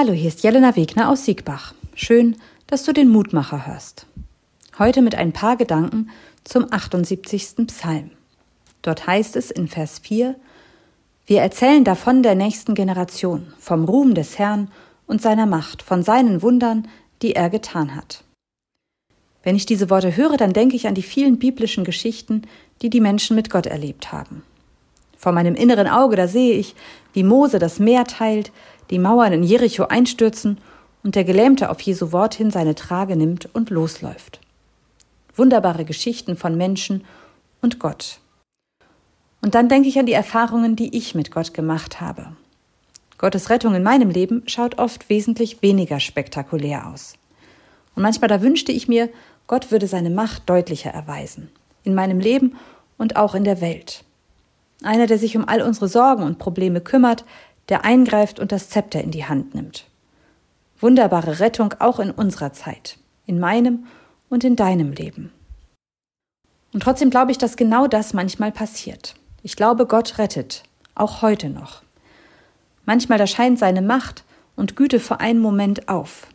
Hallo, hier ist Jelena Wegner aus Siegbach. Schön, dass du den Mutmacher hörst. Heute mit ein paar Gedanken zum 78. Psalm. Dort heißt es in Vers 4, wir erzählen davon der nächsten Generation, vom Ruhm des Herrn und seiner Macht, von seinen Wundern, die er getan hat. Wenn ich diese Worte höre, dann denke ich an die vielen biblischen Geschichten, die die Menschen mit Gott erlebt haben. Vor meinem inneren Auge, da sehe ich, wie Mose das Meer teilt, die Mauern in Jericho einstürzen und der Gelähmte auf Jesu Wort hin seine Trage nimmt und losläuft. Wunderbare Geschichten von Menschen und Gott. Und dann denke ich an die Erfahrungen, die ich mit Gott gemacht habe. Gottes Rettung in meinem Leben schaut oft wesentlich weniger spektakulär aus. Und manchmal da wünschte ich mir, Gott würde seine Macht deutlicher erweisen. In meinem Leben und auch in der Welt. Einer, der sich um all unsere Sorgen und Probleme kümmert, der eingreift und das Zepter in die Hand nimmt. Wunderbare Rettung auch in unserer Zeit, in meinem und in deinem Leben. Und trotzdem glaube ich, dass genau das manchmal passiert. Ich glaube, Gott rettet, auch heute noch. Manchmal erscheint seine Macht und Güte für einen Moment auf.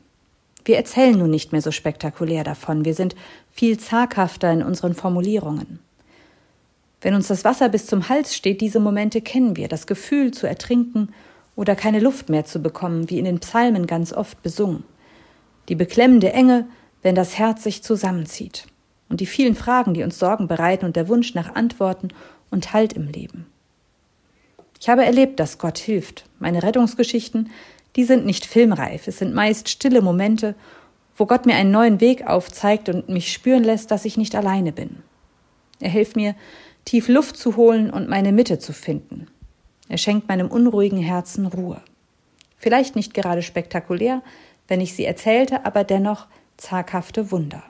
Wir erzählen nun nicht mehr so spektakulär davon, wir sind viel zaghafter in unseren Formulierungen. Wenn uns das Wasser bis zum Hals steht, diese Momente kennen wir, das Gefühl zu ertrinken oder keine Luft mehr zu bekommen, wie in den Psalmen ganz oft besungen. Die beklemmende Enge, wenn das Herz sich zusammenzieht. Und die vielen Fragen, die uns Sorgen bereiten und der Wunsch nach Antworten und Halt im Leben. Ich habe erlebt, dass Gott hilft. Meine Rettungsgeschichten, die sind nicht filmreif, es sind meist stille Momente, wo Gott mir einen neuen Weg aufzeigt und mich spüren lässt, dass ich nicht alleine bin. Er hilft mir, tief Luft zu holen und meine Mitte zu finden. Er schenkt meinem unruhigen Herzen Ruhe. Vielleicht nicht gerade spektakulär, wenn ich sie erzählte, aber dennoch zaghafte Wunder.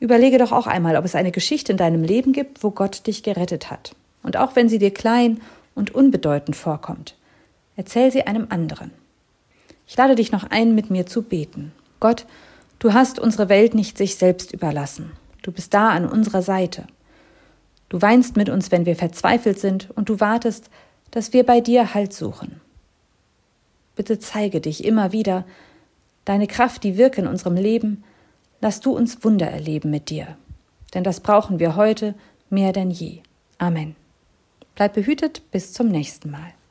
Überlege doch auch einmal, ob es eine Geschichte in deinem Leben gibt, wo Gott dich gerettet hat. Und auch wenn sie dir klein und unbedeutend vorkommt, erzähl sie einem anderen. Ich lade dich noch ein, mit mir zu beten. Gott, du hast unsere Welt nicht sich selbst überlassen. Du bist da an unserer Seite. Du weinst mit uns, wenn wir verzweifelt sind, und du wartest, dass wir bei dir Halt suchen. Bitte zeige dich immer wieder, deine Kraft, die wirkt in unserem Leben, lass du uns Wunder erleben mit dir. Denn das brauchen wir heute mehr denn je. Amen. Bleib behütet bis zum nächsten Mal.